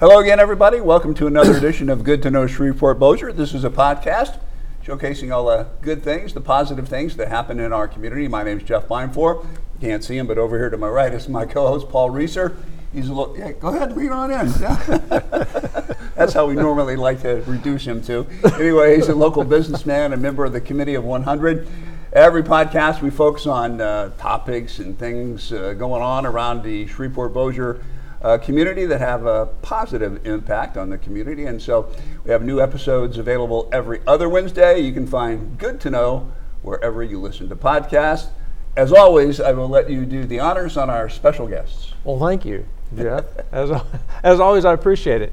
Hello again, everybody. Welcome to another edition of Good to Know Shreveport Bossier. This is a podcast showcasing all the good things, the positive things that happen in our community. My name is Jeff Binefor. You can't see him, but over here to my right is my co-host Paul Reeser. He's a little. Yeah, go ahead, lead on in. That's how we normally like to reduce him to. Anyway, he's a local businessman, a member of the Committee of 100. Every podcast, we focus on uh, topics and things uh, going on around the Shreveport Bossier uh, community that have a positive impact on the community. And so we have new episodes available every other Wednesday. You can find Good to Know wherever you listen to podcasts. As always, I will let you do the honors on our special guests. Well, thank you, Jeff. as, as always, I appreciate it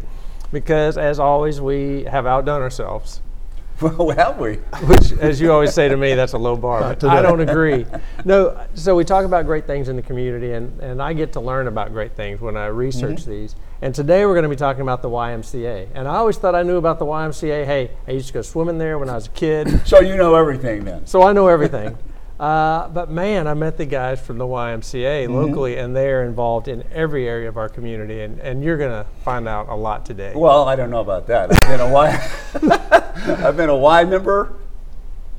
because, as always, we have outdone ourselves. Well, have we? Which, as you always say to me, that's a low bar. I don't agree. No, so we talk about great things in the community, and, and I get to learn about great things when I research mm-hmm. these. And today we're going to be talking about the YMCA. And I always thought I knew about the YMCA. Hey, I used to go swimming there when I was a kid. so you know everything then? So I know everything. Uh, but man, I met the guys from the YMCA mm-hmm. locally, and they are involved in every area of our community. And, and you're going to find out a lot today. Well, I don't know about that. I've been a Y, I've been a Y member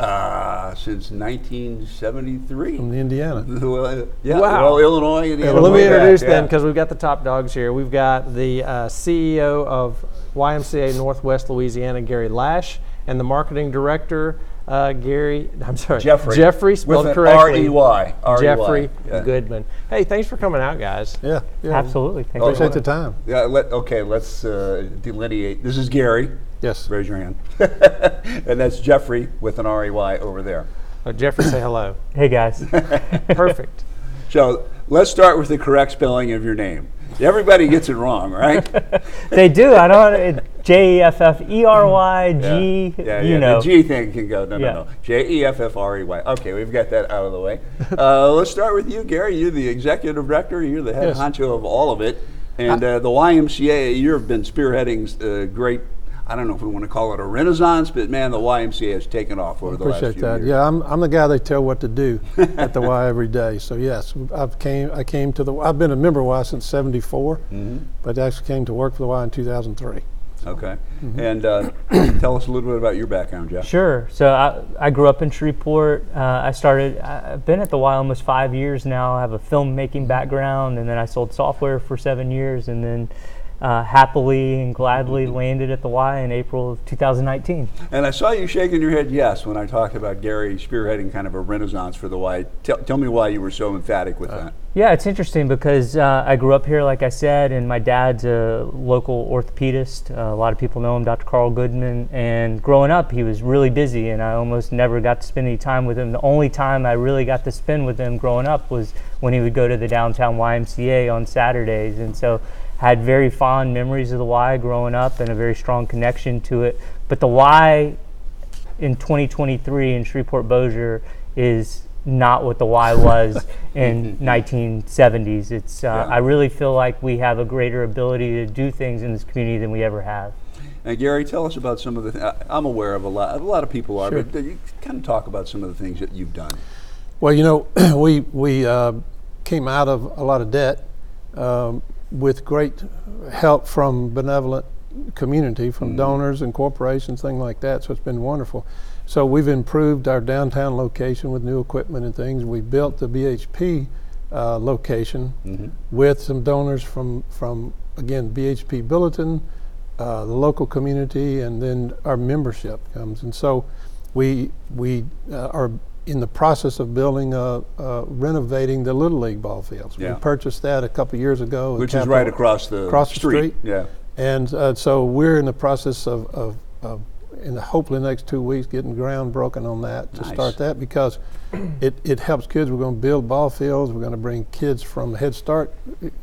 uh, since 1973. From Indiana. Well, yeah, wow. well, Illinois. Indiana. Well, let me introduce back, them because yeah. we've got the top dogs here. We've got the uh, CEO of YMCA Northwest Louisiana, Gary Lash, and the marketing director uh, Gary, I'm sorry, Jeffrey. Jeffrey, spelled correctly. R-E-Y. Jeffrey yeah. Goodman. Hey, thanks for coming out, guys. Yeah, yeah. absolutely. Thank oh, Appreciate the time. Yeah. Let, okay, let's uh, delineate. This is Gary. Yes. Raise your hand. and that's Jeffrey with an R-E-Y over there. Oh, Jeffrey, say hello. Hey, guys. Perfect. So let's start with the correct spelling of your name. Everybody gets it wrong, right? they do. I don't. J E F F E R Y G. Yeah, you yeah. know. The G thing can go. No, no, no. J E F F R E Y. Okay, we've got that out of the way. Uh, let's start with you, Gary. You're the executive director. You're the head yes. honcho of all of it. And uh, the YMCA, you've been spearheading uh, great I don't know if we want to call it a renaissance, but man, the YMCA has taken off over the last few that. years. Yeah, I'm, I'm the guy they tell what to do at the Y every day. So yes, I've came I came to the I've been a member of Y since '74, mm-hmm. but actually came to work for the Y in 2003. Okay, mm-hmm. and uh, tell us a little bit about your background, Jeff. Sure. So I, I grew up in Shreveport. Uh, I started. I've been at the Y almost five years now. I have a filmmaking background, and then I sold software for seven years, and then uh, happily and gladly landed at the Y in April of 2019. And I saw you shaking your head yes when I talked about Gary spearheading kind of a renaissance for the Y. Tell, tell me why you were so emphatic with uh, that. Yeah, it's interesting because uh, I grew up here, like I said, and my dad's a local orthopedist. Uh, a lot of people know him, Dr. Carl Goodman. And growing up, he was really busy, and I almost never got to spend any time with him. The only time I really got to spend with him growing up was when he would go to the downtown YMCA on Saturdays. And so had very fond memories of the Y growing up and a very strong connection to it. But the Y in 2023 in Shreveport Bossier is not what the Y was in 1970s. It's uh, yeah. I really feel like we have a greater ability to do things in this community than we ever have. And Gary, tell us about some of the. Th- I'm aware of a lot. A lot of people are, sure. but you kind of talk about some of the things that you've done. Well, you know, we we uh, came out of a lot of debt. Um, with great help from benevolent community, from mm-hmm. donors and corporations, things like that. So it's been wonderful. So we've improved our downtown location with new equipment and things. We built the BHP uh, location mm-hmm. with some donors from from again BHP Billiton, uh, the local community, and then our membership comes. And so we we uh, are in the process of building, uh, uh, renovating the Little League ball fields. Yeah. We purchased that a couple years ago. Which is right across the across street. The street. Yeah. And uh, so we're in the process of, of, of in the, hopefully next two weeks getting ground broken on that to nice. start that because it, it helps kids. We're going to build ball fields. We're going to bring kids from Head Start,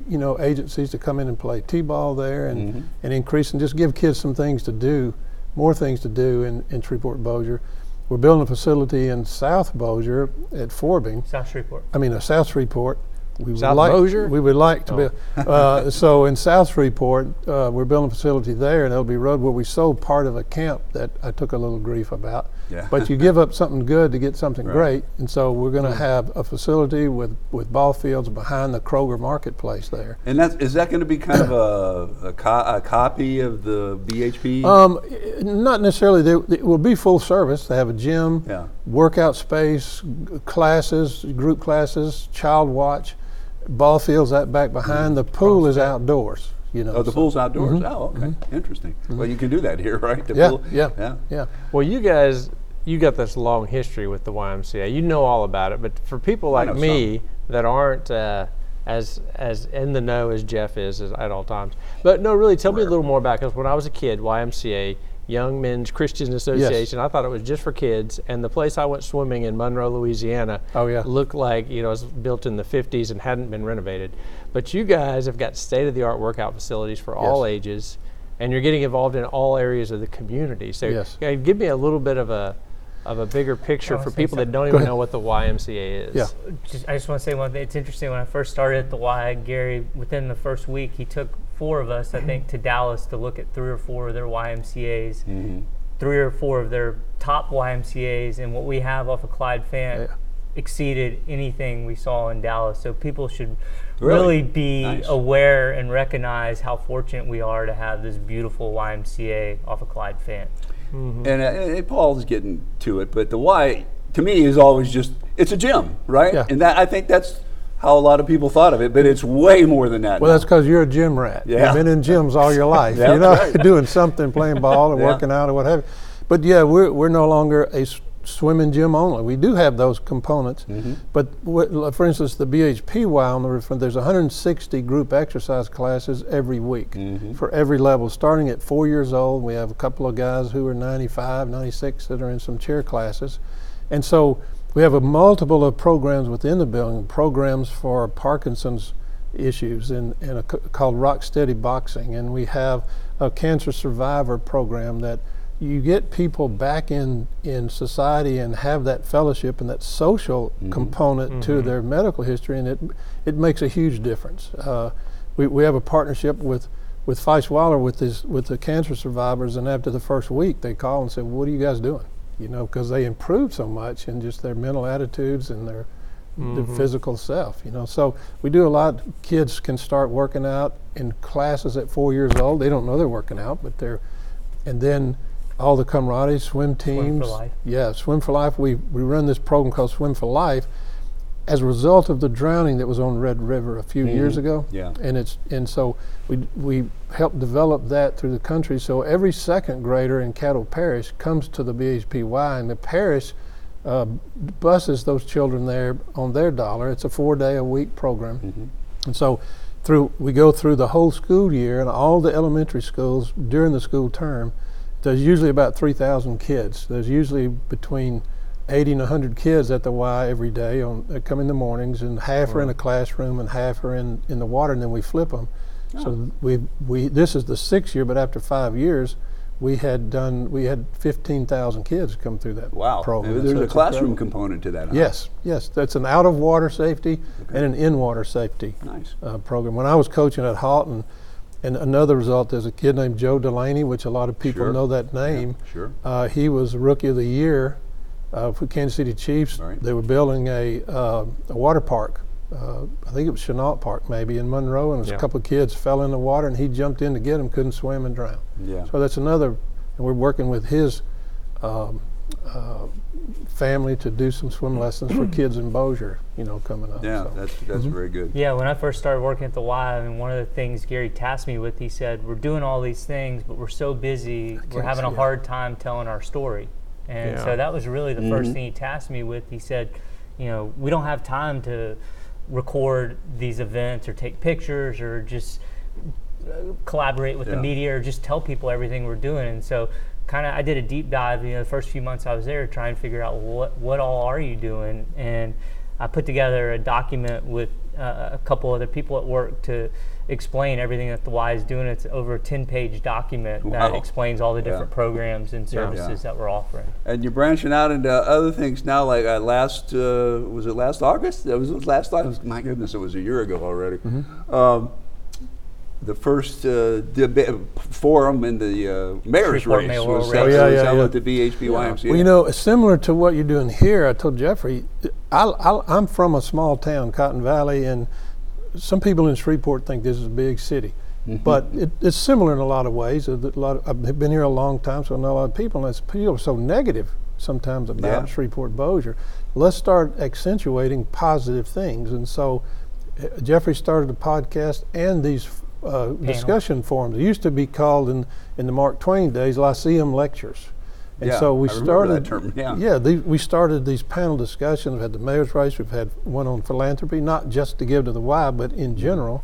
you know, agencies to come in and play t-ball there and, mm-hmm. and increase and just give kids some things to do, more things to do in, in Shreveport Bossier. We're building a facility in South Bossier at Forbing. South Shreveport. I mean, a South Shreveport we would South like Bossier? we would like to Oh. be. Uh, so in South Shreveport, uh, we're building a facility there, and it'll be road where we sold part of a camp that I took a little grief about. Yeah. But you give up something good to get something Right. great, and so we're going to have a facility with with ball fields behind the Kroger Marketplace there. And that's, is that going to be kind of a, a, co- a copy of the BHP? Um, not necessarily. They, it will be full service. They have a gym, Yeah. workout space, classes, group classes, child watch, ball fields that back behind. Mm-hmm. The pool is outdoors. You know. oh, the so- pool's outdoors. Mm-hmm. Oh, okay. Mm-hmm. Interesting. Well, you can do that here, right? The Yeah, pool? yeah, Yeah. yeah. Well, you guys, you got this long history with the YMCA. You know all about it. But for people like know me that aren't uh, as as in the know as Jeff is as, at all times, but no, really, tell me a little more about because when I was a kid, YMCA. Young Men's Christian Association. I thought it was just for kids, and the place I went swimming in Monroe, Louisiana, Oh, yeah. looked like you know it was built in the 50s and hadn't been renovated. But you guys have got state-of-the-art workout facilities for all ages, and you're getting involved in all areas of the community. So Yes. uh, give me a little bit of a of a bigger picture for say people that don't Go even ahead. know what the YMCA is. Yeah. just, I just want to say one thing. It's interesting. When I first started at the Y, Gary, within the first week, he took four of us, I think, to Dallas to look at three or four of their YMCA's, Mm-hmm. three or four of their top YMCA's, and what we have off of Clyde Fant Yeah. exceeded anything we saw in Dallas. So people should Really? really, be Nice. aware and recognize how fortunate we are to have this beautiful YMCA off of Clyde Fant. And, uh, and Paul's getting to it, but the why to me is always just it's a gym, right? Yeah. And that I think that's how a lot of people thought of it, but it's way more than that. Well, now. that's because you're a gym rat. Yeah. You've been in gyms all your life. You know, right. doing something, playing ball or Yeah. working out or what have you. But yeah, we're, we're no longer a swimming gym only. We do have those components. Mm-hmm. But for instance, the BHPY on the roof, there's 160 group exercise classes every week Mm-hmm. for every level, starting at four years old. We have a couple of guys who are 95, 96 that are in some chair classes. And so we have a multiple of programs within the building, programs for Parkinson's issues and, and a, c- called Rock Steady Boxing. And we have a cancer survivor program that you get people back in, in society and have that fellowship and that social component to their medical history, and it, it makes a huge difference. Uh, we, we have a partnership with with Feist-Weiller with his with the cancer survivors, and after the first week, they call and say, "What are you guys doing?" You know, because they improved so much in just their mental attitudes and their their mm-hmm. physical self. You know, so we do a lot. Kids can start working out in classes at four years old. They don't know they're working out, but they're, and then all the camaraderie, swim teams. for Life. Yeah, Swim for Life. We we run this program called Swim for Life, as a result of the drowning that was on Red River a few years ago. Yeah. And it's and so we we helped develop that through the country. So every second grader in Caddo Parish comes to the BHPY, and the parish uh, buses those children there on their dollar. It's a four-day a week program, and so through we go through the whole school year and all the elementary schools during the school term. There's usually about 3,000 kids. There's usually between 80 and 100 kids at the Y every day on that come in the mornings, and half are in a classroom and half are in, in the water, and then we flip them. So we we this is the sixth year, but after five years, we had done we had 15,000 kids come through that wow. program. There's So a classroom incredible. component to that. huh? Yes, yes, that's an out of water safety and an in water safety Nice. uh, program. When I was coaching at Haughton, and another result, there's a kid named Joe Delaney, which a lot of people Sure. know that name. Sure. Uh, he was Rookie of the Year uh, for Kansas City Chiefs. Right. They were building a, uh, a water park. Uh, I think it was Chennault Park, maybe in Monroe, and Yeah. a couple of kids fell in the water, and he jumped in to get them, couldn't swim and drowned. Yeah. So that's another, and we're working with his um, uh, family to do some swim lessons for kids in Bossier, you know, coming up. Yeah, so. that's that's very good. Yeah, when I first started working at the Y, I mean, one of the things Gary tasked me with, he said, "We're doing all these things, but we're so busy, we're having a hard time telling our story." And Yeah. so that was really the Mm-hmm. first thing he tasked me with. He said, "You know, we don't have time to record these events or take pictures or just uh, collaborate with Yeah. the media or just tell people everything we're doing." And so, kind of, I did a deep dive. You know, the first few months I was there, trying to figure out what what all are you doing and I put together a document with uh, a couple other people at work to explain everything that the Y is doing. It's over a 10 page document that explains all the different programs and services Yeah. that we're offering. And you're branching out into other things now, like uh, last, uh, was it last August? That was, it was last August. My goodness, it was a year ago already. Mm-hmm. Um, the first uh, debate forum in the uh, mayor's Shreveport race mayoral was, race. held- Oh, yeah, was yeah, held yeah. at the BHP YMCA. Well, you know, similar to what you're doing here, I told Jeffrey, I, I, I'm from a small town, Cotton Valley, and some people in Shreveport think this is a big city. Mm-hmm. But it, it's similar in a lot of ways. A lot of, I've been here a long time, so I know a lot of people, and it's, people are so negative sometimes about Yeah. Shreveport Bossier. Let's start accentuating positive things. And so uh, Jeffrey started a podcast and these uh, discussion forums. It used to be called in, in the Mark Twain days Lyceum Lectures. And Yeah, so we I remember that started. term, yeah. the, we started these panel discussions. We've had the mayor's race. We've had one on philanthropy, not just to give to the Y, but Mm-hmm. in general,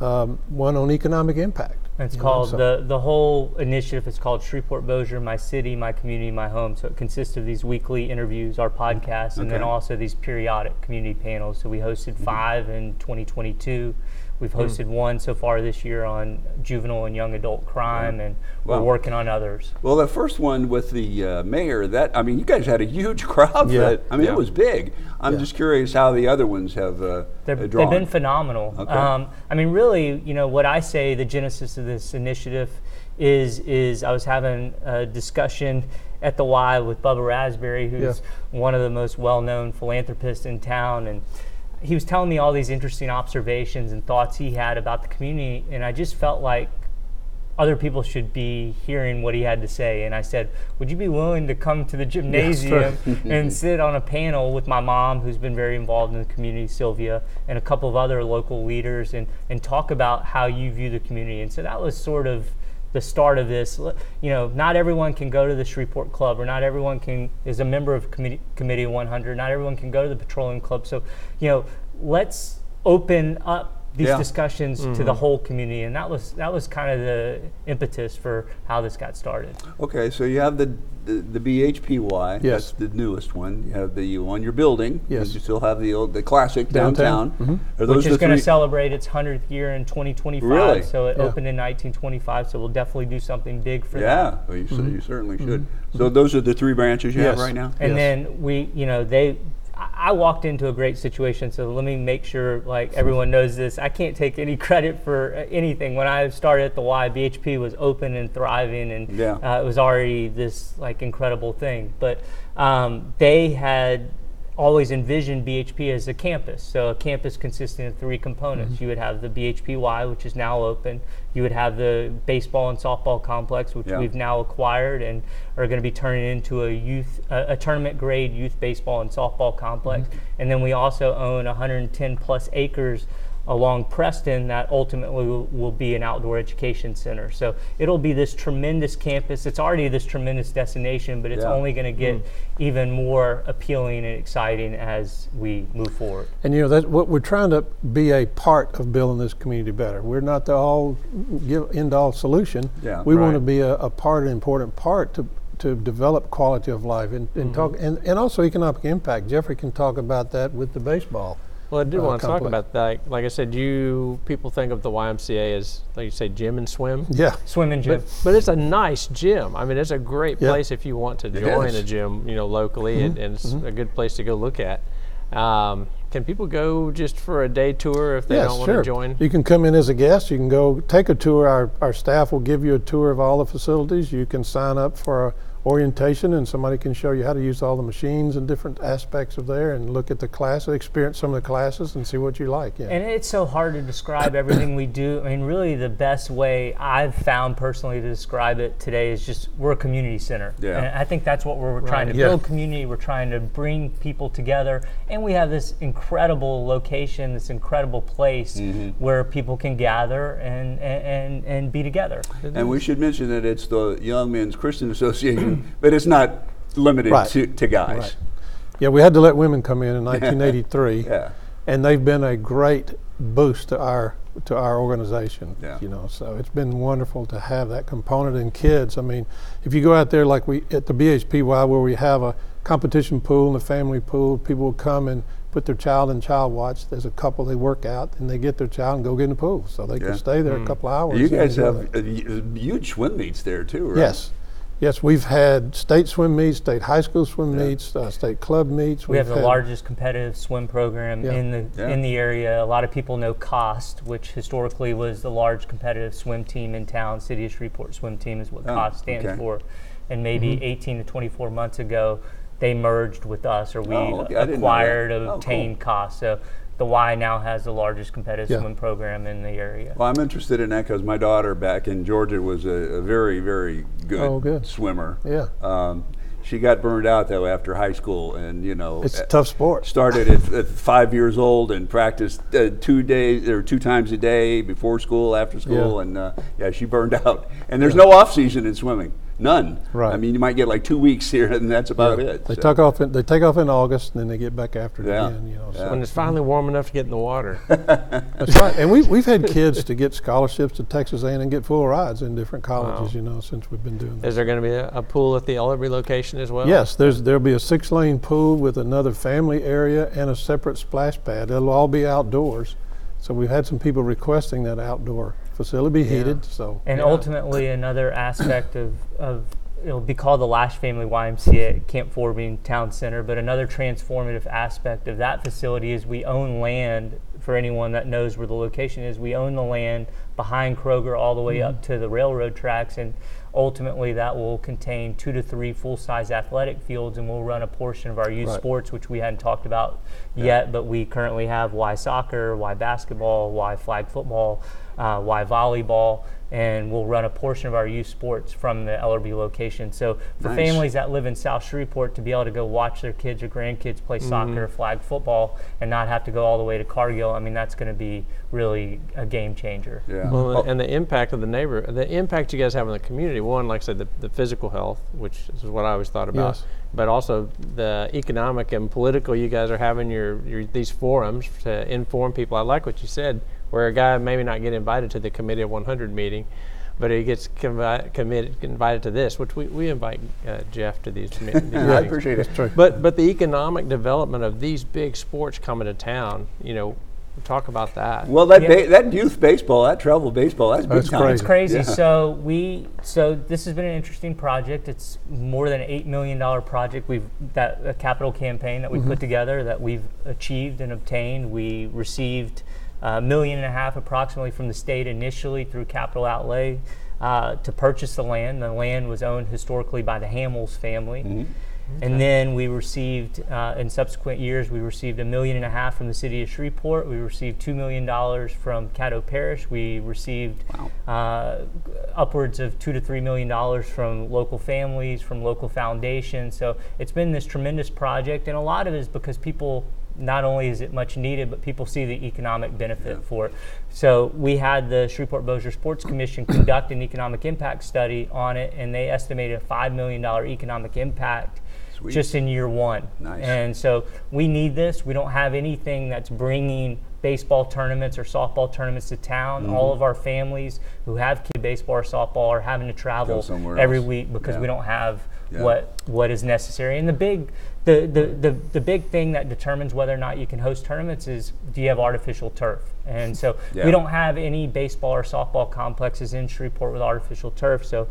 um, one on economic impact. It's you know, called so- the the whole initiative is called Shreveport Bossier, my city, my community, my home. So it consists of these weekly interviews, our podcast, and then also these periodic community panels. So we hosted five in 2022. We've hosted one so far this year on juvenile and young adult crime, and we're working on others. Well, the first one with the uh, mayor, that I mean, you guys had a huge crowd. Yeah. That I mean, Yeah. it was big. I'm Yeah. just curious how the other ones have uh, They're, uh, they've been phenomenal. Okay. Um, I mean, really, you know, what I say the genesis of this initiative is is I was having a discussion at the Y with Bubba Rasberry, who's one of the most well-known philanthropists in town, and he was telling me all these interesting observations and thoughts he had about the community, and I just felt like other people should be hearing what he had to say. And I said, Would you be willing to come to the gymnasium and sit on a panel with my mom, who's been very involved in the community, Sylvia, and a couple of other local leaders, and, and talk about how you view the community? And so that was sort of the start of this. You know, not everyone can go to the Shreveport Club, or not everyone can is a member of committee, Committee 100. Not everyone can go to the Petroleum Club. So, you know, let's open up these Yeah. discussions to the mm-hmm. whole community, and that was that was kind of the impetus for how this got started. Okay, so you have the the, the BHPY. Yes. That's the newest one. You have the one you're building. Yes. You still have the old, the classic Downtown. downtown. Mm-hmm. Are those which is going to celebrate its 100th year in 2025. Really? So it Yeah. opened in 1925. So we'll definitely do something big for that. Yeah, well, you, cer- mm-hmm. you certainly should. So those are the three branches you have right now. And Yes. then we, you know, they, I walked into a great situation. So let me make sure, like everyone knows this. I can't take any credit for uh, anything. When I started at the Y, BHP was open and thriving, and Yeah. uh, it was already this like incredible thing. But um, they had always envisioned BHP as a campus. So a campus consisting of three components. Mm-hmm. You would have the BHPY, which is now open. You would have the baseball and softball complex, which Yeah. we've now acquired and are going to be turning into a youth, a, a tournament grade youth baseball and softball complex. Mm-hmm. And then we also own 110 plus acres along Preston that ultimately will, will be an outdoor education center. So it'll be this tremendous campus. It's already this tremendous destination, but it's Yeah. only going to get mm. even more appealing and exciting as we move forward. And you know that's what we're trying to be a part of building this community better. We're not the all give end all solution. Yeah, we want to be a, a part, an important part to to develop quality of life and, and mm-hmm. talk and, and also economic impact. Jeffrey can talk about that with the baseball. Well, I did uh, want to talk complex. about that. Like, like I said, you people think of the YMCA as, like you say, gym and swim. Yeah. Swim and gym. But, but it's a nice gym. I mean, it's a great Yeah. place if you want to It join is. a gym, you know, locally, and, and it's a good place to go look at. Um, can people go just for a day tour if they yes, don't want sure. to join? You can come in as a guest. You can go take a tour. Our, our staff will give you a tour of all the facilities. You can sign up for a orientation, and somebody can show you how to use all the machines and different aspects of there, and look at the class, experience some of the classes, and see what you like. Yeah. And it's so hard to describe everything we do. I mean, really, the best way I've found personally to describe it today is just we're a community center. Yeah. And I think that's what we're, we're trying to Yeah. build community. We're trying to bring people together. And we have this incredible location, this incredible place mm-hmm. where people can gather and, and, and, and be together. And we should mention that it's the Young Men's Christian Association, but it's not limited Right. to, to guys. Right. yeah, we had to let women come in in 1983, Yeah. and they've been a great boost to our to our organization. Yeah. You know, so it's been wonderful to have that component in kids. I mean, if you go out there like we at the BHPY where we have a competition pool and a family pool, people will come and put their child in child watch. There's a couple they work out and they get their child and go get in the pool, so they Yeah. can stay there a couple hours. You guys have uh, huge swim meets there too, right? Yes. Yes, we've had state swim meets, state high school swim Yeah. meets, uh, state club meets. We have We've the largest competitive swim program Yeah. in the Yeah. in the area. A lot of people know COST, which historically was the large competitive swim team in town. City of Shreveport swim team is what Oh, COST stands okay. for. And maybe Mm-hmm. 18 to 24 months ago, they merged with us, or we Oh, okay. I didn't know that. acquired, Oh, cool. obtained COST. So the Y now has the largest competitive Yeah. swim program in the area. Well, I'm interested in that because my daughter back in Georgia was a, a very, very good, Oh, good. swimmer. Yeah. Um, she got burned out though after high school, and you know, It's uh, a tough sport. started at, at five years old and practiced uh, two days or two times a day before school, after school, Yeah. and uh, yeah, she burned out. And there's no off season in swimming, none. Right. I mean, you might get like two weeks here, and that's about Yeah. it. They so. take off. In, they take off in August, and then they get back after it Yeah. again. You know, so. When it's finally warm enough to get in the water. That's right. And we, we've had kids to get scholarships to Texas A&M and get full rides in different colleges. You know, since we've been doing this. Is there going to be a, a pool at the Ellerbe location as well? Yes, there's there'll be a six-lane pool with another family area and a separate splash pad. It'll all be outdoors. So we've had some people requesting that outdoor facility be heated. So And Yeah. ultimately, another aspect of, of it'll be called the Lash Family YMCA at Camp Forbing Town Center. But another transformative aspect of that facility is we own land. For anyone that knows where the location is, we own the land behind Kroger all the way Mm-hmm. up to the railroad tracks, and ultimately that will contain two to three full-size athletic fields, and we'll run a portion of our youth Right. sports, which we hadn't talked about yet, but we currently have Y soccer, Y basketball, Y flag football, uh, Y volleyball, and we'll run a portion of our youth sports from the Ellerbe location. So for Nice. families that live in South Shreveport to be able to go watch their kids or grandkids play soccer, flag football, and not have to go all the way to Cargill, I mean that's going to be really a game changer. Yeah. Well, Oh, and the impact of the neighbor, the impact you guys have on the community. One, like I said, the, the physical health, which is what I always thought about, Yes. but also the economic and political. You guys are having your, your these forums to inform people. I like what you said, where a guy maybe not get invited to the committee of 100 meeting, but he gets convi- committed, invited to this, which we, we invite uh, Jeff to these, mi- these I meetings. appreciate it. true. But but the economic development of these big sports coming to town, you know, talk about that. Well, that Yeah. ba- that youth baseball, that travel baseball, that's big That's time. crazy. It's crazy. Yeah. So we so this has been an interesting project. It's more than an eight million dollar project. We've that a capital campaign that we put together that we've achieved and obtained. We received a million and a half approximately from the state initially through capital outlay uh, to purchase the land. The land was owned historically by the Hamels family. And then we received, uh, in subsequent years, we received a million and a half from the city of Shreveport. We received $2 million from Caddo Parish. We received uh, upwards of two to $3 million from local families, from local foundations. So it's been this tremendous project. And a lot of it is because people, not only is it much needed, but people see the economic benefit for it. So we had the Shreveport Bossier Sports Commission conduct an economic impact study on it, and they estimated a $5 million economic impact Sweet. just in year one. Nice. And so we need this. We don't have anything that's bringing baseball tournaments or softball tournaments to town. Mm-hmm. All of our families who have kid baseball or softball are having to travel somewhere every else. week because Yeah. we don't have Yeah. what what is necessary. And the big the, the, the, the big thing that determines whether or not you can host tournaments is do you have artificial turf? And so Yeah. we don't have any baseball or softball complexes in Shreveport with artificial turf. So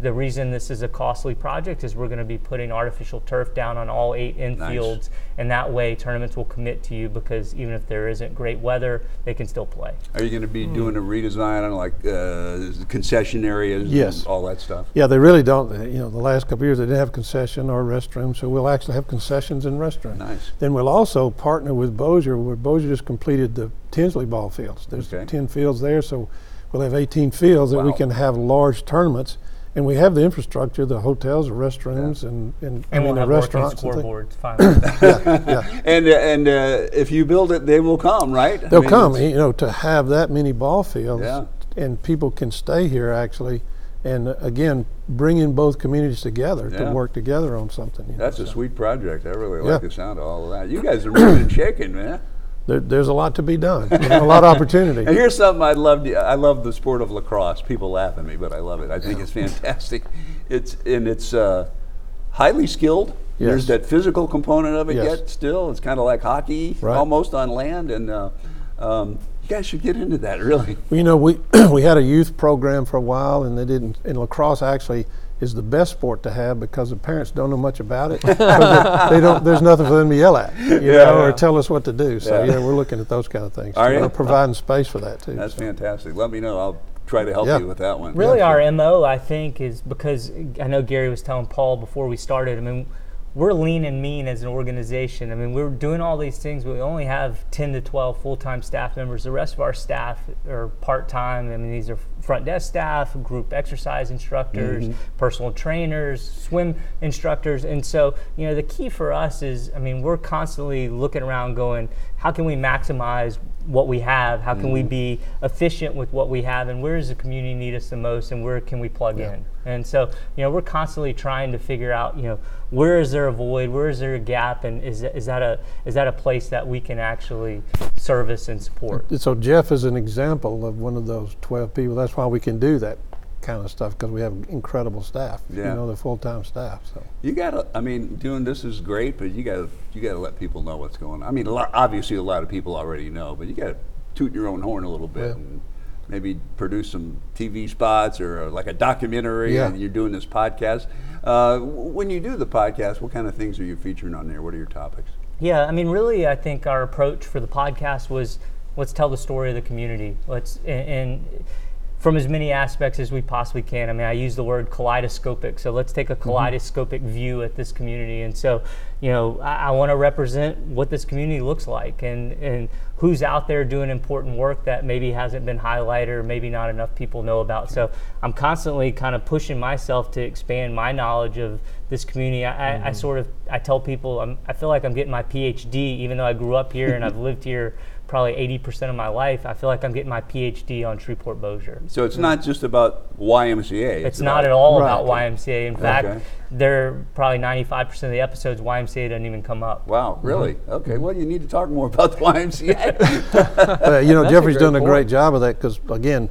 the reason this is a costly project is we're going to be putting artificial turf down on all eight infields, and that way tournaments will commit to you because even if there isn't great weather, they can still play. Are you going to be doing a redesign on like uh, concession areas? Yes. And all that stuff. Yeah, they really don't. You know, the last couple of years they didn't have concession or restroom, so we'll actually have concessions and restrooms. Nice. Then we'll also partner with Bossier, where Bossier just completed the Tinsley ball fields. There's Okay. 10 fields there, so we'll have 18 fields that we can have large tournaments. And we have the infrastructure, the hotels, the restrooms, and, and, I And mean we'll the have working restaurants. and things. scoreboards finally. Yeah, And uh, and uh, if you build it, they will come, right? I they'll mean, come. it's- You know, to have that many ball fields, Yeah. and people can stay here actually, and uh, again, bringing both communities together Yeah. to work together on something. You know, That's a so. sweet project. I really Yeah. like the sound of all of that. You guys are moving and shaking, man. There, there's a lot to be done. A lot of opportunity. And here's something I love. I love the sport of lacrosse. People laugh at me, but I love it. I think it's fantastic. It's and it's uh, highly skilled. There's that physical component of it Yes. yet. Still, it's kind of like hockey, Right. almost on land. And uh, um, you guys should get into that. Really. Well, you know, we we had a youth program for a while, and they didn't. And lacrosse actually is the best sport to have because the parents don't know much about it. they, they don't. There's nothing for them to yell at, you Yeah. know, or tell us what to do. So Yeah. yeah, we're looking at those kind of things. Are too. you? We're providing space for that too. That's so. fantastic. Let me know. I'll try to help Yeah. you with that one. Really, Yeah, our MO, I think, is because I know Gary was telling Paul before we started. I mean, we're lean and mean as an organization. I mean, we're doing all these things, but we only have 10 to 12 full time staff members. The rest of our staff are part time. I mean, these are front desk staff, group exercise instructors, mm-hmm. personal trainers, swim instructors. And so, you know, the key for us is I mean, we're constantly looking around going, how can we maximize what we have? How can we mm-hmm. be efficient with what we have? And where does the community need us the most? And where can we plug in? And so, you know, we're constantly trying to figure out, you know, where is there a void? Where is there a gap? And is, is that a is that a place that we can actually service and support? So Jeff is an example of one of those 12 people. That's why we can do that kind of stuff because we have incredible staff. Yeah. You know, the full-time staff. So You gotta. I mean, doing this is great, but you gotta. You gotta let people know what's going on. I mean, a lot, obviously, a lot of people already know, but you gotta toot your own horn a little bit Yeah. and maybe produce some TV spots or uh, like a documentary. Yeah. And you're doing this podcast. Uh, when you do the podcast, what kind of things are you featuring on there? What are your topics? Yeah, I mean, really, I think our approach for the podcast was let's tell the story of the community. Let's and, and from as many aspects as we possibly can. I mean, I use the word kaleidoscopic. So let's take a mm-hmm. kaleidoscopic view at this community. And so, you know, I, I want to represent what this community looks like and and who's out there doing important work that maybe hasn't been highlighted or maybe not enough people know about. So I'm constantly kind of pushing myself to expand my knowledge of this community. I, I, I mm-hmm. sort of I tell people I'm, I feel like I'm getting my PhD, even though I grew up here and I've lived here probably 80% of my life. I feel like I'm getting my PhD on Shreveport Bossier. So it's not just about YMCA. It's not about- at all Right. about YMCA. In fact, Okay. they're probably 95% of the episodes YMCA doesn't even come up. Wow, really? Mm-hmm. Okay. Well, you need to talk more about the YMCA. Uh, you know, That's a Jeffrey's great done a point. great job of that because, again,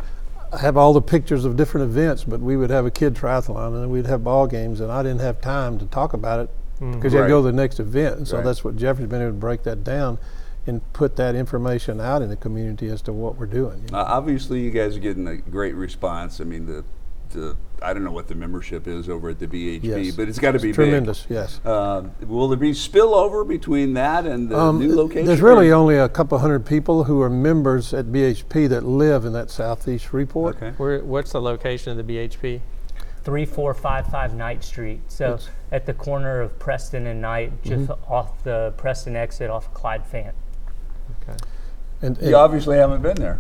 I have all the pictures of different events, but we would have a kid triathlon and we'd have ball games, and I didn't have time to talk about it because you had to go to the next event. And so Right. that's what Jeffrey's been able to break that down and put that information out in the community as to what we're doing. you know. Uh, obviously, you guys are getting a great response. I mean, the, the I don't know what the membership is over at the BHP, Yes. but it's got to be It's big. tremendous, yes. Uh, will there be spillover between that and the Um, new location? There's really only a couple hundred people who are members at BHP that live in that southeast Shreveport. okay. Where, what's the location of the BHP? 3455 Knight Street. So It's- at the corner of Preston and Knight, just Mm-hmm. off the Preston exit off Clyde Fant. Okay. And, You obviously haven't been there.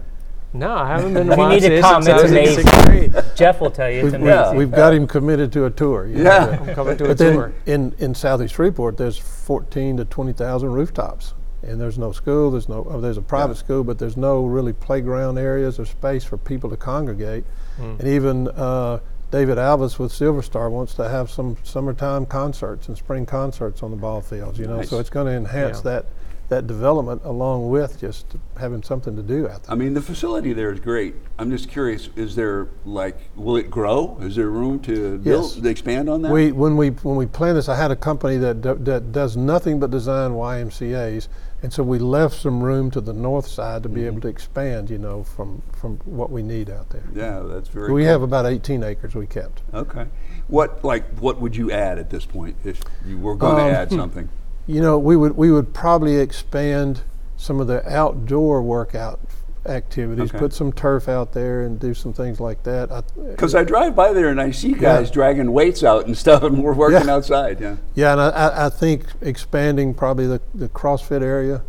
No, I haven't been to You need to YMCA come, it's amazing. Jeff will tell you it's we've, amazing. Yeah. we've got him committed to a tour. you know, Yeah. I'm coming to a But then tour. in, in Southeast Shreveport, there's 14 to 20,000 rooftops, and there's no school. There's no. Oh, there's a private Yeah. school, but there's no really playground areas or space for people to congregate. And even uh, David Alvis with Silver Star wants to have some summertime concerts and spring concerts on the ball fields. You know, so it's going to enhance Yeah. that that development along with just having something to do out there. I mean, the facility there is great. I'm just curious: is there like, will it grow? Is there room to build, Yes. to expand on that? We when we when we planned this, I had a company that do, that does nothing but design YMCA's, and so we left some room to the north side to be Mm-hmm. able to expand. You know, from from what we need out there. yeah, that's very. We cool. have about 18 acres we kept. Okay. What like what would you add at this point if you were going Um, to add something? You know, we would we would probably expand some of the outdoor workout activities, Okay. put some turf out there, and do some things like that. Because I drive by there and I see guys dragging weights out and stuff, and we're working Yeah. outside. Yeah. Yeah, and I, I, I think expanding probably the, the CrossFit area,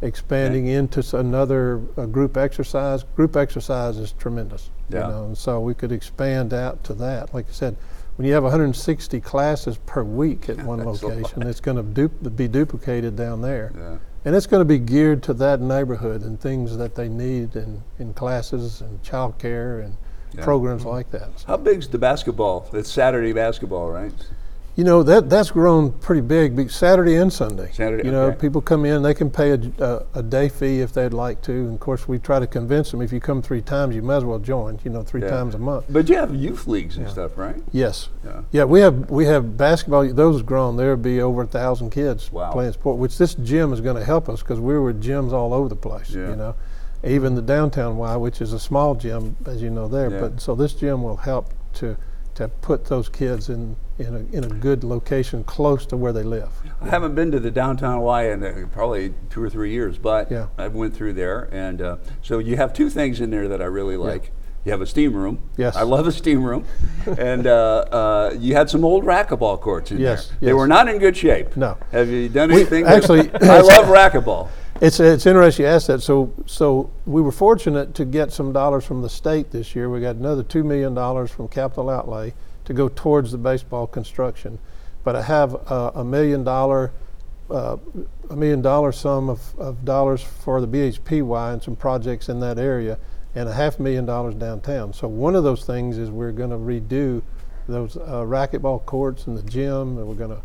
expanding into another group exercise. Group exercise is tremendous. Yeah. You know, and so we could expand out to that. Like I said, when you have 160 classes per week at one That's a lot. location, it's going to du- be duplicated down there. Yeah. And it's going to be geared to that neighborhood and things that they need in, in classes and childcare and Yeah. programs mm-hmm. like that. How big's the basketball? It's Saturday basketball, right? You know that that's grown pretty big, be- Saturday and Sunday. Saturday, You know, okay. people come in, they can pay a, a, a day fee if they'd like to. And of course, we try to convince them if you come three times, you might as well join. You know, three Yeah. times a month. But you have youth leagues and stuff, right? Yes. Yeah. Yeah, we have we have basketball. Those have grown. There'll be over a thousand kids Wow. playing sport. Which this gym is going to help us because we were gyms all over the place. Yeah. You know, even the downtown Y, which is a small gym, as you know there. Yeah. But so this gym will help to to put those kids in in a in a good location close to where they live. I haven't been to the downtown Y in uh, probably two or three years, but Yeah. I went through there, and uh, so you have two things in there that I really like. You have a steam room. Yes. I love a steam room, and uh, uh, you had some old racquetball courts in Yes, there. They were not in good shape. No. Have you done We- anything? actually- I love racquetball. It's it's interesting you ask that. So so we were fortunate to get some dollars from the state this year. We got another two million dollars from capital outlay to go towards the baseball construction. But I have uh, a million dollar uh, a million dollar sum of, of dollars for the BHPY and some projects in that area, and a half million dollars downtown. So one of those things is we're going to redo those uh, racquetball courts and the gym, and we're going to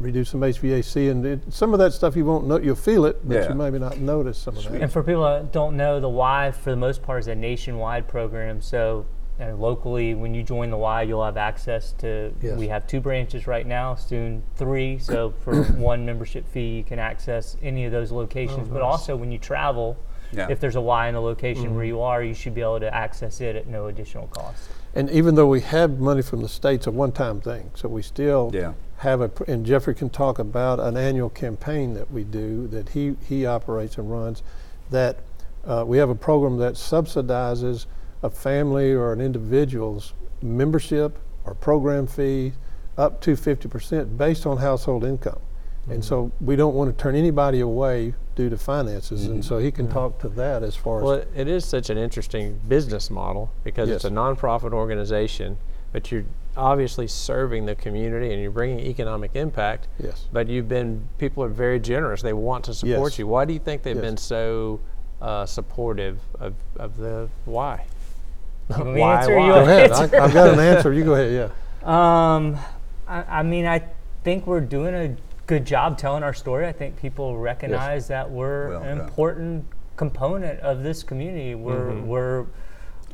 redo some HVAC and it, some of that stuff you won't know you'll feel it but Yeah. you maybe not notice some of that And for people that don't know, the Y for the most part is a nationwide program. So uh, locally, when you join the Y, you'll have access to. Yes. We have two branches right now, soon three. So for one membership fee, you can access any of those locations. But also, when you travel, Yeah. if there's a Y in the location where you are, you should be able to access it at no additional cost. and even though we have money from the states a one-time thing so we still Yeah. have a and jeffrey can talk about an annual campaign that we do that he he operates and runs that uh, we have a program that subsidizes a family or an individual's membership or program fee up to 50% based on household income and so we don't want to turn anybody away due to finances and so he can talk to that as far as Well, it- is such an interesting business model because it's a nonprofit organization, but you're obviously serving the community and you're bringing economic impact. Yes. But you've been people are very generous. They want to support Yes. you. Why do you think they've Yes. been so uh, supportive of, of the why? You want me why? answer? why? You Go ahead. I, I've got an answer. You go ahead. Yeah. Um, I, I mean, I think we're doing a good job telling our story. I think people recognize that we're Well, an yeah. important component of this community. We're we're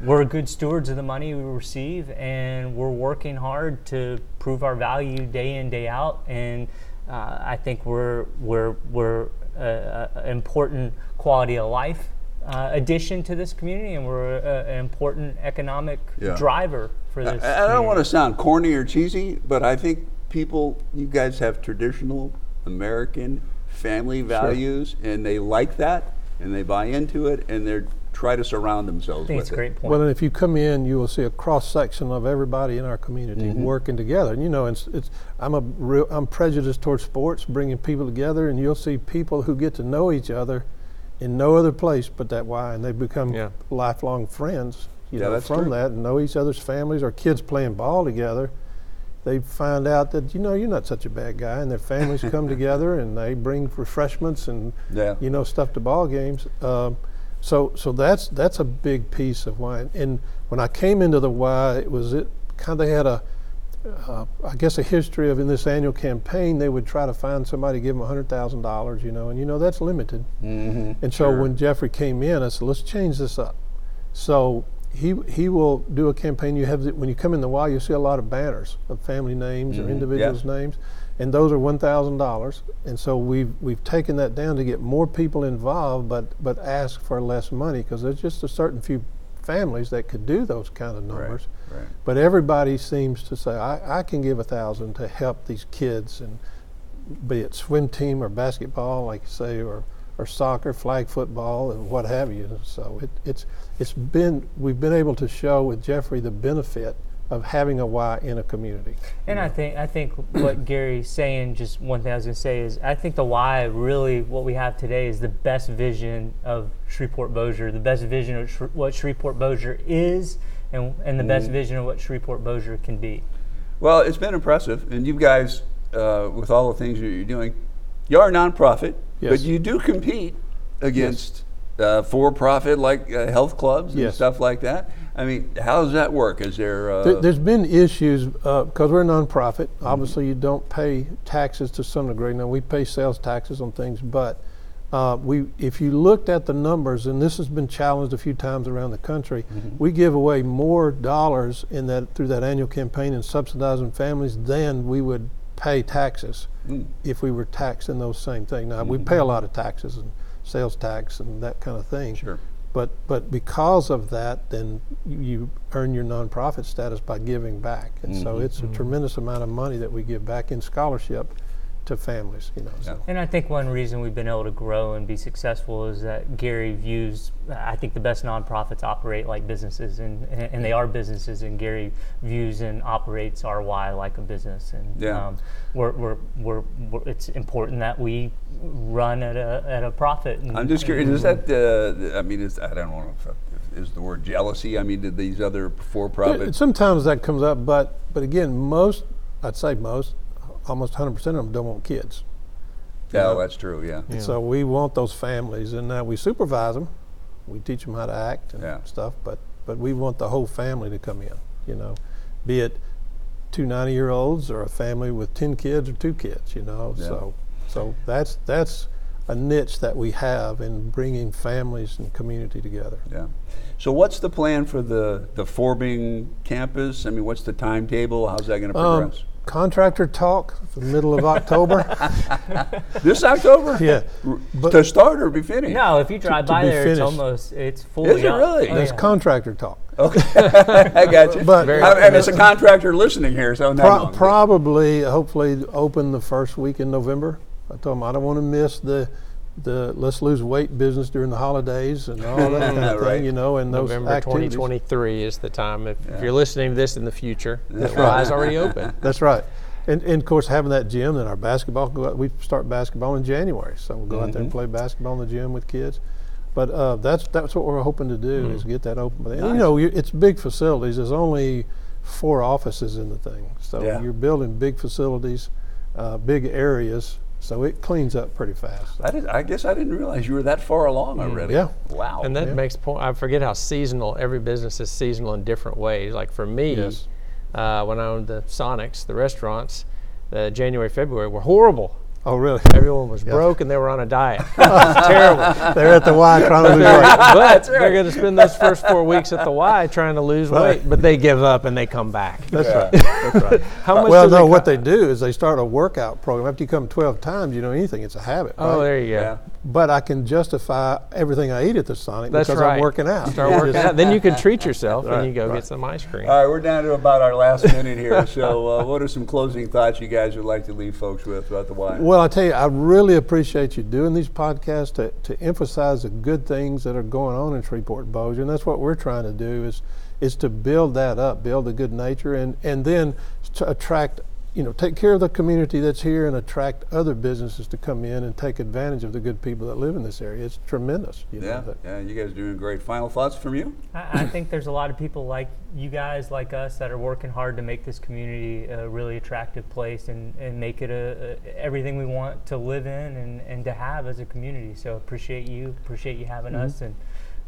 we're good stewards of the money we receive, and we're working hard to prove our value day in day out. And uh, I think we're we're we're uh, an important quality of life. Uh, addition to this community, and we're a, an important economic Yeah. driver for this. I don't want to sound corny or cheesy, but I think people, you guys have traditional American family values, and they like that, and they buy into it, and they try to surround themselves I think with it's a it. great point. Well, and if you come in, you will see a cross section of everybody in our community Mm-hmm. working together. And you know, it's, it's I'm a real I'm prejudiced towards sports, bringing people together, and you'll see people who get to know each other in no other place but that Y, and they become Yeah. lifelong friends. You Yeah, know, from true. that, and know each other's families or kids playing ball together. They find out that you know you're not such a bad guy, and their families come together and they bring refreshments and Yeah. you know stuff to ball games. Um, so so that's that's a big piece of why. And when I came into the Y, it was it kind of had a uh, I guess a history of in this annual campaign they would try to find somebody to give them hundred thousand dollars, you know, and you know that's limited. Mm-hmm. And so when Jeffrey came in, I said, let's change this up. So he he will do a campaign. You have the, when you come in the Y, you see a lot of banners of family names or Mhm, individuals' names, and those are one thousand dollars. And so we've we've taken that down to get more people involved, but but ask for less money because there's just a certain few families that could do those kind of numbers. right. But everybody seems to say, I, I can give a thousand to help these kids, and be it swim team or basketball, like you say, or or soccer, flag football, and what have you. So it, it's it's been we've been able to show with Jeffrey the benefit of having a Y in a community. And I think I think what Gary's saying, just one thing I was going to say is I think the why really what we have today is the best vision of Shreveport Bossier, the best vision of Shre- what Shreveport Bossier is, and and the best vision of what Shreveport Bossier can be. Well, it's been impressive, and you guys, uh, with all the things that you're doing, you are a nonprofit, but you do compete against uh, for-profit like uh, health clubs and Yes. stuff like that. I mean, how does that work? Is there? Uh, There- There's been issues because we're a nonprofit. Obviously, you don't pay taxes to some degree. Now we pay sales taxes on things, but uh, we, if you looked at the numbers, and this has been challenged a few times around the country, we give away more dollars in that through that annual campaign and subsidizing families than we would pay taxes Mm. if we were taxed in those same things. Now we pay a lot of taxes and sales tax and that kind of thing. Sure. But but because of that, then you, you earn your nonprofit status by giving back, and so Mhm. it's a tremendous amount of money that we give back in scholarship to families. You know. So. And I think one reason we've been able to grow and be successful is that Gary views, I think the best nonprofits operate like businesses, and, and they are businesses, and Gary views and operates RY like a business. And Yeah. um, we're, we're, we're, we're, it's important that we run at a, at a profit. And, I'm just curious. Is that? Uh, I mean, is, I don't know if, if is the word jealousy. I mean, did these other for-profit? Sometimes that comes up, but but again, most I'd say most, almost 100% of them don't want kids. Yeah, that's true. Yeah. And So we want those families, and now we supervise them. We teach them how to act and Yeah. stuff, but but we want the whole family to come in. You know, be it two 90 year olds or a family with 10 kids or two kids. You know, Yeah. so so that's that's a niche that we have in bringing families and community together. Yeah. So what's the plan for the the Forbing campus? I mean, what's the timetable? How's that going to Um, progress? Contractor talk, the middle of October. this October? yeah, but- to start or be finished? No, if you drive to by be there, it's finished. almost it's fully Is it up. really? Oh, that's yeah. contractor talk. Okay, I got you. But- Very Uh, and it's a contractor listening here, so no, Pro- no. probably, hopefully, open the first week in November. I told them I don't want to miss the the let's lose weight business during the holidays and all that kind of Right. thing, you know, and those November activities. 2023 is the time. If, Yeah. if you're listening to this in the future, That's the right. Y's already open. That's right. And, and of course, having that gym, and our basketball, we start basketball in January. So we'll go out there and Mhm. play basketball in the gym with kids. But uh, that's that's what we're hoping to do is get that open. But Nice. you know, it's big facilities. There's only four offices in the thing, so Yeah. you're building big facilities, uh, big areas. So it cleans up pretty fast. I, did, I guess I didn't realize you were that far along already. Yeah. Wow. And that Yeah. makes point. I forget how seasonal every business is seasonal in different ways. Like for me, Yes. uh, when I owned the Sonics, the restaurants, the January, February were horrible. Oh, really? Everyone was Yeah. broke and they were on a diet. It's terrible. They're at the Y trying to lose weight. but they're going to spend those first four weeks at the Y trying to lose Right. weight, but they give up and they come back. That's Yeah. right. That's right. How much well, does no, it what they do is they start a workout program. After you come 12 times, you know anything. It's a habit. Oh, right? there you go. yeah. But I can justify everything I eat at the Sonic That's because right. I'm working out. Start working out. Then you can treat yourself Right, and you go right. get some ice cream. All right, we're down to about our last minute here. So, uh, what are some closing thoughts you guys would like to leave folks with about the why? Well, I tell you, I really appreciate you doing these podcasts to, to emphasize the good things that are going on in Shreveport Bossier, and that's what we're trying to do is is to build that up, build the good nature, and and then to attract, you know, take care of the community that's here and attract other businesses to come in and take advantage of the good people that live in this area. It's tremendous. You know, Yeah, that- yeah, you guys are doing great. Final thoughts from you? I, I think there's a lot of people like you guys, like us, that are working hard to make this community a really attractive place and, and make it a, a everything we want to live in and, and to have as a community. So appreciate you, appreciate you having mm-hmm. us, and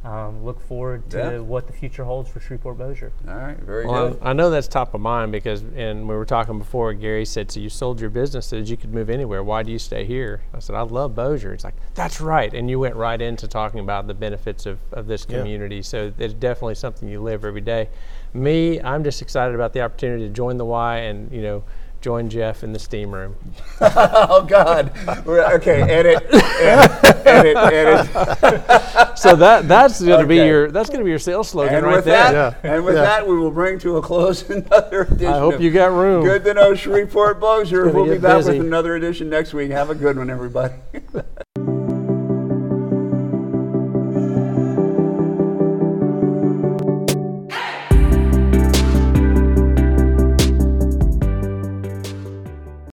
um, look forward to Yeah. what the future holds for Shreveport Bossier. All right, very Well, good. I I know that's top of mind because, and we were talking before, Gary said, so you sold your businesses, you could move anywhere. Why do you stay here? I said, I love Bossier. He's like, that's right. And you went right into talking about the benefits of, of this Yeah. community. So it's definitely something you live every day. Me, I'm just excited about the opportunity to join the Y and, you know, join Jeff in the steam room. oh God. Okay, edit, edit, edit, edit. So that that's going to be your that's going to be your sales slogan And right with there. that, Yeah. and with Yeah. that, we will bring to a close another edition. I hope of you got room. Good to know Shreveport Bossier. gonna We'll be back busy. with another edition next week. Have a good one, everybody.